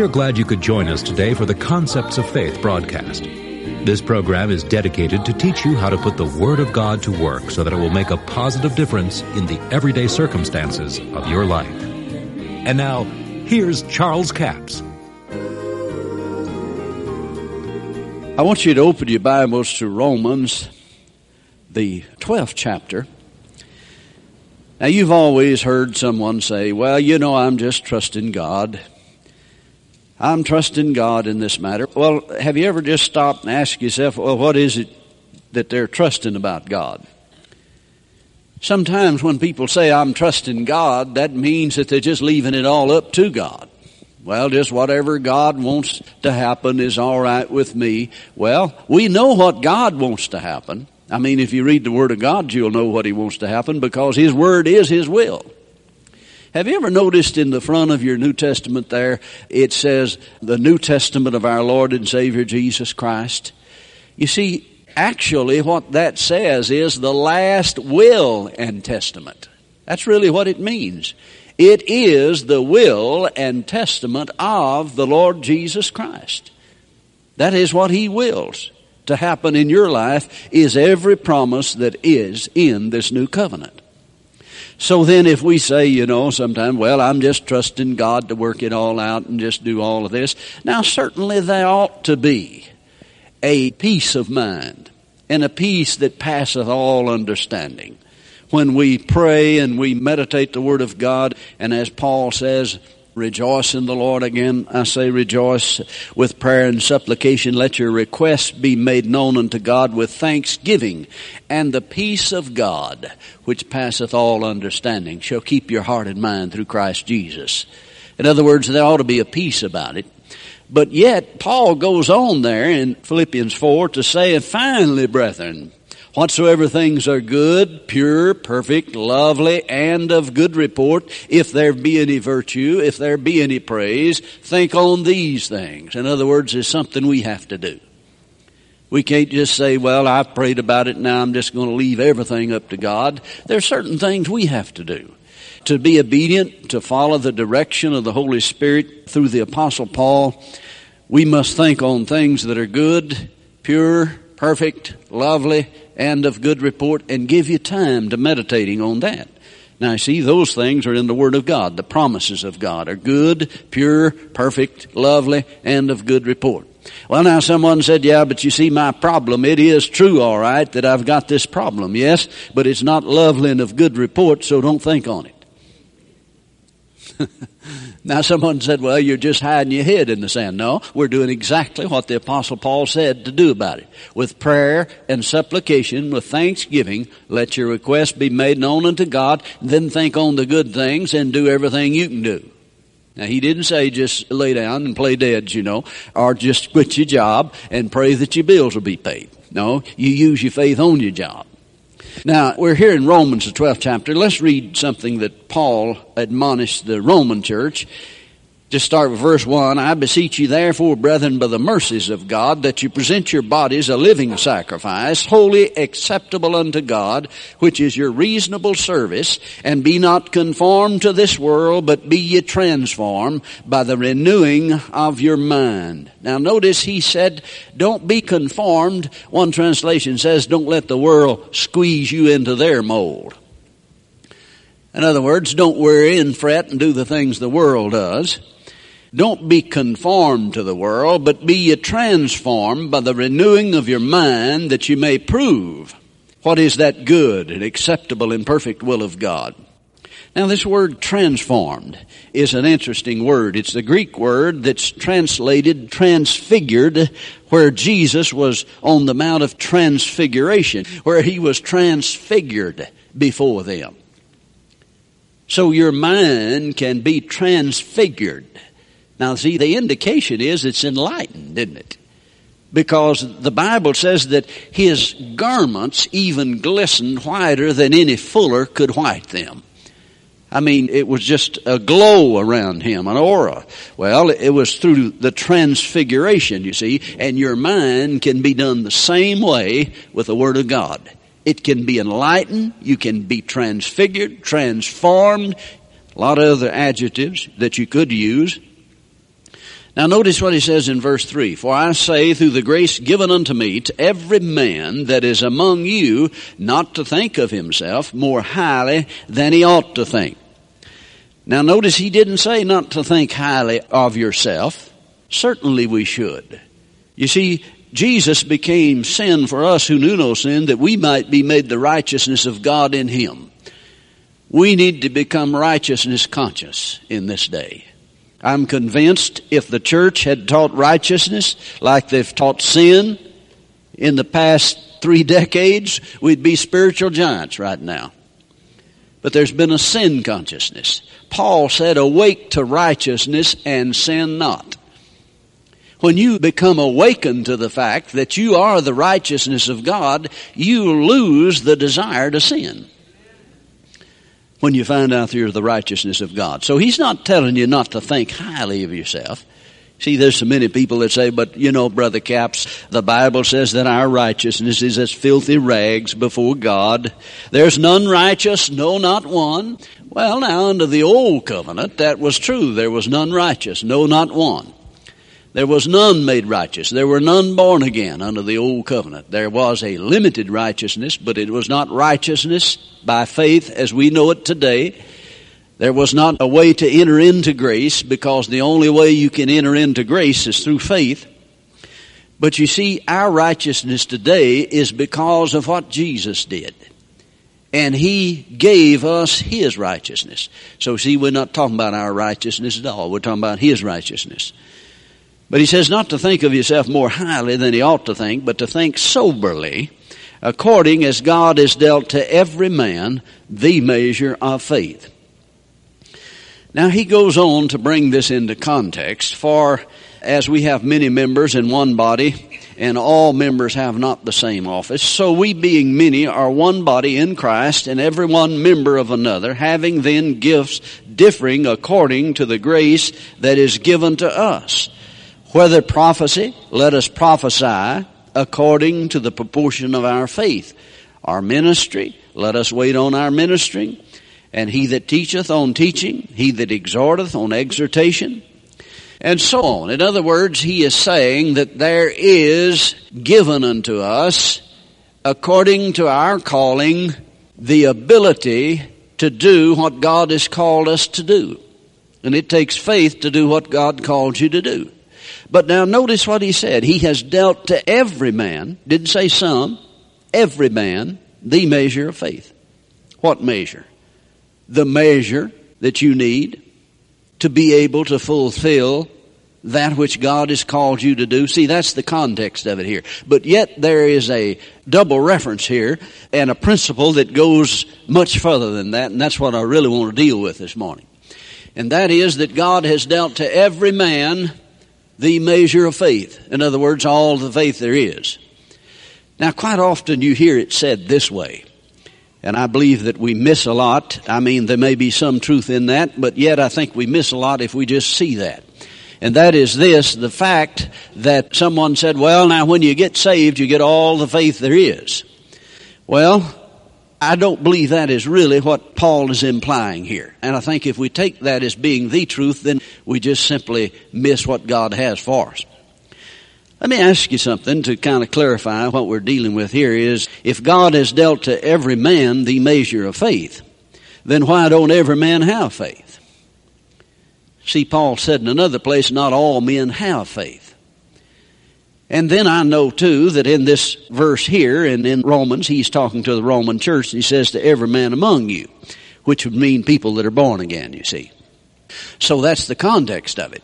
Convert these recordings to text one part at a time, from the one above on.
We are glad you could join us today for the Concepts of Faith broadcast. This program is dedicated to teach you how to put the Word of God to work so that it will make a positive difference in the everyday circumstances of your life. And now, here's Charles Capps. I want you to open your Bibles to Romans, the 12th chapter. Now, you've always heard someone say, Well, you know, I'm just trusting God. I'm trusting God in this matter. Well, have you ever just stopped and asked yourself, Well, what is it that they're trusting about God? Sometimes when people say, I'm trusting God, that means that they're just leaving it all up to God. Well, just whatever God wants to happen is all right with me. Well, we know what God wants to happen. I mean, if you read the Word of God, you'll know what He wants to happen because His Word is His will. Have you ever noticed in the front of your New Testament there, it says the New Testament of our Lord and Savior Jesus Christ? You see, actually what that says is the last will and testament. That's really what it means. It is the will and testament of the Lord Jesus Christ. That is what He wills to happen in your life is every promise that is in this new covenant. So then if we say, you know, sometimes, well, I'm just trusting God to work it all out and just do all of this. Now certainly there ought to be a peace of mind and a peace that passeth all understanding. When we pray and we meditate the Word of God, and as Paul says, Rejoice in the Lord. Again, I say rejoice with prayer and supplication. Let your requests be made known unto God with thanksgiving. And the peace of God, which passeth all understanding, shall keep your heart and mind through Christ Jesus. In other words, there ought to be a peace about it. But yet, Paul goes on there in Philippians 4 to say, finally, brethren, Whatsoever things are good, pure, perfect, lovely, and of good report, if there be any virtue, if there be any praise, think on these things. In other words, it's something we have to do. We can't just say, well, I've prayed about it, now I'm just going to leave everything up to God. There are certain things we have to do. To be obedient, to follow the direction of the Holy Spirit through the Apostle Paul, we must think on things that are good, pure, perfect, lovely, and of good report and give you time to meditating on that. Now see, those things are in the Word of God. The promises of God are good, pure, perfect, lovely, and of good report. Well now someone said, yeah, but you see my problem, it is true alright that I've got this problem, yes, but it's not lovely and of good report, so don't think on it. now someone said, well, you're just hiding your head in the sand. No, we're doing exactly what the apostle Paul said to do about it. With prayer and supplication, with thanksgiving, let your request be made known unto God, then think on the good things and do everything you can do. Now he didn't say just lay down and play dead, you know, or just quit your job and pray that your bills will be paid. No, you use your faith on your job. Now, we're here in Romans, the 12th chapter. Let's read something that Paul admonished the Roman church. Just start with verse 1. I beseech you therefore, brethren, by the mercies of God, that you present your bodies a living sacrifice, holy acceptable unto God, which is your reasonable service, and be not conformed to this world, but be ye transformed by the renewing of your mind. Now notice he said, don't be conformed. One translation says, don't let the world squeeze you into their mold. In other words, don't worry and fret and do the things the world does. Don't be conformed to the world, but be ye transformed by the renewing of your mind that you may prove what is that good and acceptable and perfect will of God. Now this word transformed is an interesting word. It's the Greek word that's translated transfigured where Jesus was on the Mount of Transfiguration, where he was transfigured before them. So your mind can be transfigured. Now see, the indication is it's enlightened, isn't it? Because the Bible says that his garments even glistened whiter than any fuller could white them. I mean, it was just a glow around him, an aura. Well, it was through the transfiguration, you see, and your mind can be done the same way with the Word of God. It can be enlightened, you can be transfigured, transformed, a lot of other adjectives that you could use. Now notice what he says in verse 3. For I say through the grace given unto me to every man that is among you not to think of himself more highly than he ought to think. Now notice he didn't say not to think highly of yourself. Certainly we should. You see, Jesus became sin for us who knew no sin that we might be made the righteousness of God in him. We need to become righteousness conscious in this day. I'm convinced if the church had taught righteousness like they've taught sin in the past three decades, we'd be spiritual giants right now. But there's been a sin consciousness. Paul said, awake to righteousness and sin not. When you become awakened to the fact that you are the righteousness of God, you lose the desire to sin when you find out you're the righteousness of God. So he's not telling you not to think highly of yourself. See, there's so many people that say, but you know, Brother Capps, the Bible says that our righteousness is as filthy rags before God. There's none righteous, no, not one. Well, now, under the old covenant, that was true. There was none righteous, no, not one. There was none made righteous. There were none born again under the old covenant. There was a limited righteousness, but it was not righteousness by faith as we know it today. There was not a way to enter into grace because the only way you can enter into grace is through faith. But you see, our righteousness today is because of what Jesus did. And He gave us His righteousness. So see, we're not talking about our righteousness at all. We're talking about His righteousness. But he says not to think of yourself more highly than he ought to think, but to think soberly, according as God has dealt to every man the measure of faith. Now he goes on to bring this into context, for as we have many members in one body, and all members have not the same office, so we being many are one body in Christ, and every one member of another, having then gifts differing according to the grace that is given to us. Whether prophecy, let us prophesy according to the proportion of our faith. Our ministry, let us wait on our ministering. And he that teacheth on teaching, he that exhorteth on exhortation, and so on. In other words, he is saying that there is given unto us, according to our calling, the ability to do what God has called us to do. And it takes faith to do what God called you to do. But now notice what he said. He has dealt to every man, didn't say some, every man, the measure of faith. What measure? The measure that you need to be able to fulfill that which God has called you to do. See, that's the context of it here. But yet there is a double reference here and a principle that goes much further than that, and that's what I really want to deal with this morning. And that is that God has dealt to every man the measure of faith. In other words, all the faith there is. Now, quite often you hear it said this way, and I believe that we miss a lot. I mean, there may be some truth in that, but yet I think we miss a lot if we just see that. And that is this, the fact that someone said, well, now when you get saved, you get all the faith there is. Well, I don't believe that is really what Paul is implying here. And I think if we take that as being the truth, then we just simply miss what God has for us. Let me ask you something to kind of clarify what we're dealing with here is if God has dealt to every man the measure of faith, then why don't every man have faith? See, Paul said in another place, not all men have faith. And then I know too that in this verse here and in Romans, he's talking to the Roman church. and He says to every man among you, which would mean people that are born again, you see. So that's the context of it.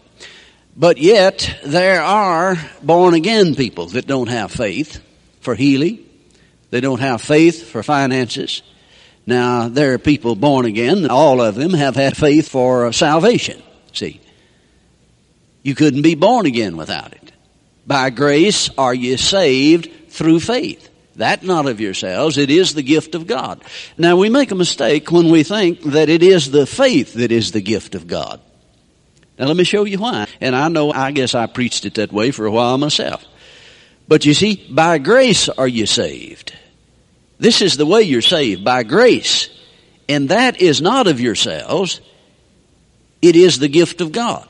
But yet, there are born again people that don't have faith for healing. They don't have faith for finances. Now, there are people born again, all of them have had faith for salvation. See, you couldn't be born again without it. By grace are ye saved through faith. That not of yourselves, it is the gift of God. Now we make a mistake when we think that it is the faith that is the gift of God. Now let me show you why. And I know, I guess I preached it that way for a while myself. But you see, by grace are you saved. This is the way you're saved, by grace. And that is not of yourselves. It is the gift of God.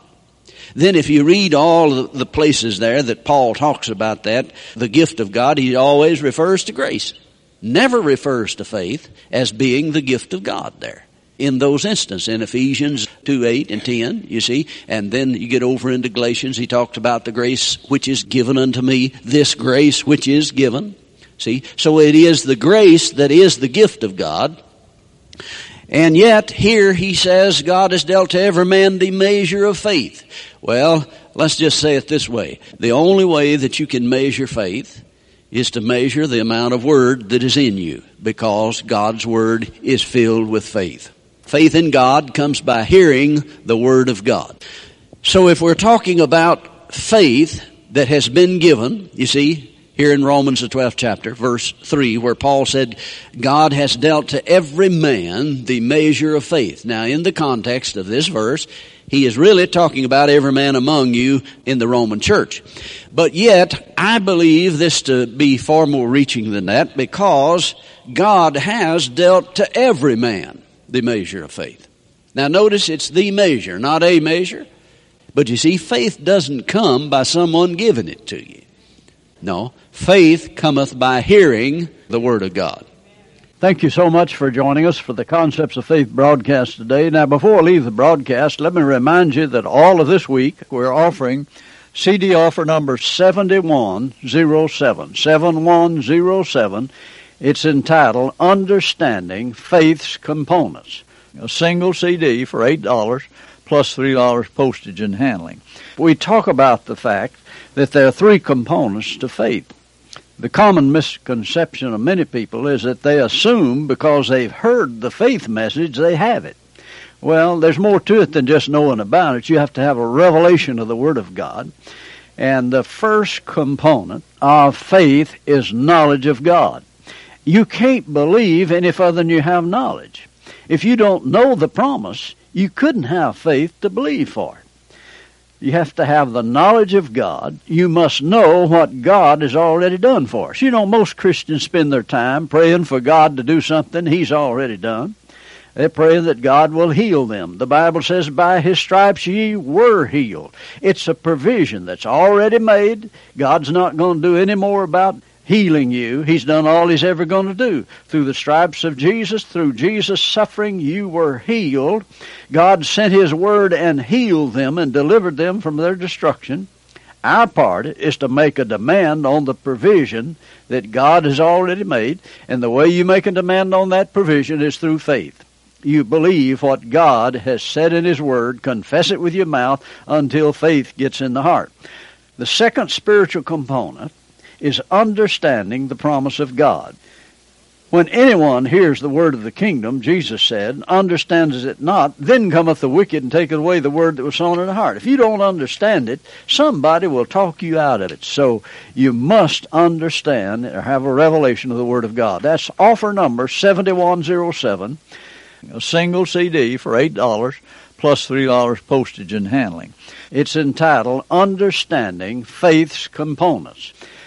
Then if you read all the places there that Paul talks about that, the gift of God, he always refers to grace. Never refers to faith as being the gift of God there in those instances in Ephesians 2, 8 and 10, you see, and then you get over into Galatians, he talks about the grace which is given unto me, this grace which is given. See, so it is the grace that is the gift of God. And yet, here he says God has dealt to every man the measure of faith. Well, let's just say it this way. The only way that you can measure faith is to measure the amount of word that is in you because God's word is filled with faith. Faith in God comes by hearing the Word of God. So if we're talking about faith that has been given, you see, here in Romans the 12th chapter, verse 3, where Paul said, God has dealt to every man the measure of faith. Now in the context of this verse, he is really talking about every man among you in the Roman church. But yet, I believe this to be far more reaching than that because God has dealt to every man the measure of faith. Now notice it's the measure, not a measure. But you see, faith doesn't come by someone giving it to you. No, faith cometh by hearing the Word of God. Thank you so much for joining us for the Concepts of Faith broadcast today. Now, before I leave the broadcast, let me remind you that all of this week we're offering CD offer number 7107. 7107 it's entitled Understanding Faith's Components. A single CD for $8 plus $3 postage and handling. We talk about the fact that there are three components to faith. The common misconception of many people is that they assume because they've heard the faith message, they have it. Well, there's more to it than just knowing about it. You have to have a revelation of the Word of God. And the first component of faith is knowledge of God. You can't believe any further than you have knowledge. If you don't know the promise, you couldn't have faith to believe for it. You have to have the knowledge of God. You must know what God has already done for us. You know, most Christians spend their time praying for God to do something He's already done. They pray that God will heal them. The Bible says, by His stripes ye were healed. It's a provision that's already made. God's not going to do any more about healing you. He's done all he's ever going to do. Through the stripes of Jesus, through Jesus' suffering, you were healed. God sent his word and healed them and delivered them from their destruction. Our part is to make a demand on the provision that God has already made, and the way you make a demand on that provision is through faith. You believe what God has said in His Word, confess it with your mouth until faith gets in the heart. The second spiritual component is understanding the promise of God. When anyone hears the word of the kingdom, Jesus said, understands it not, then cometh the wicked and taketh away the word that was sown in the heart. If you don't understand it, somebody will talk you out of it. So you must understand or have a revelation of the word of God. That's offer number 7107, a single CD for $8 plus $3 postage and handling. It's entitled Understanding Faith's Components.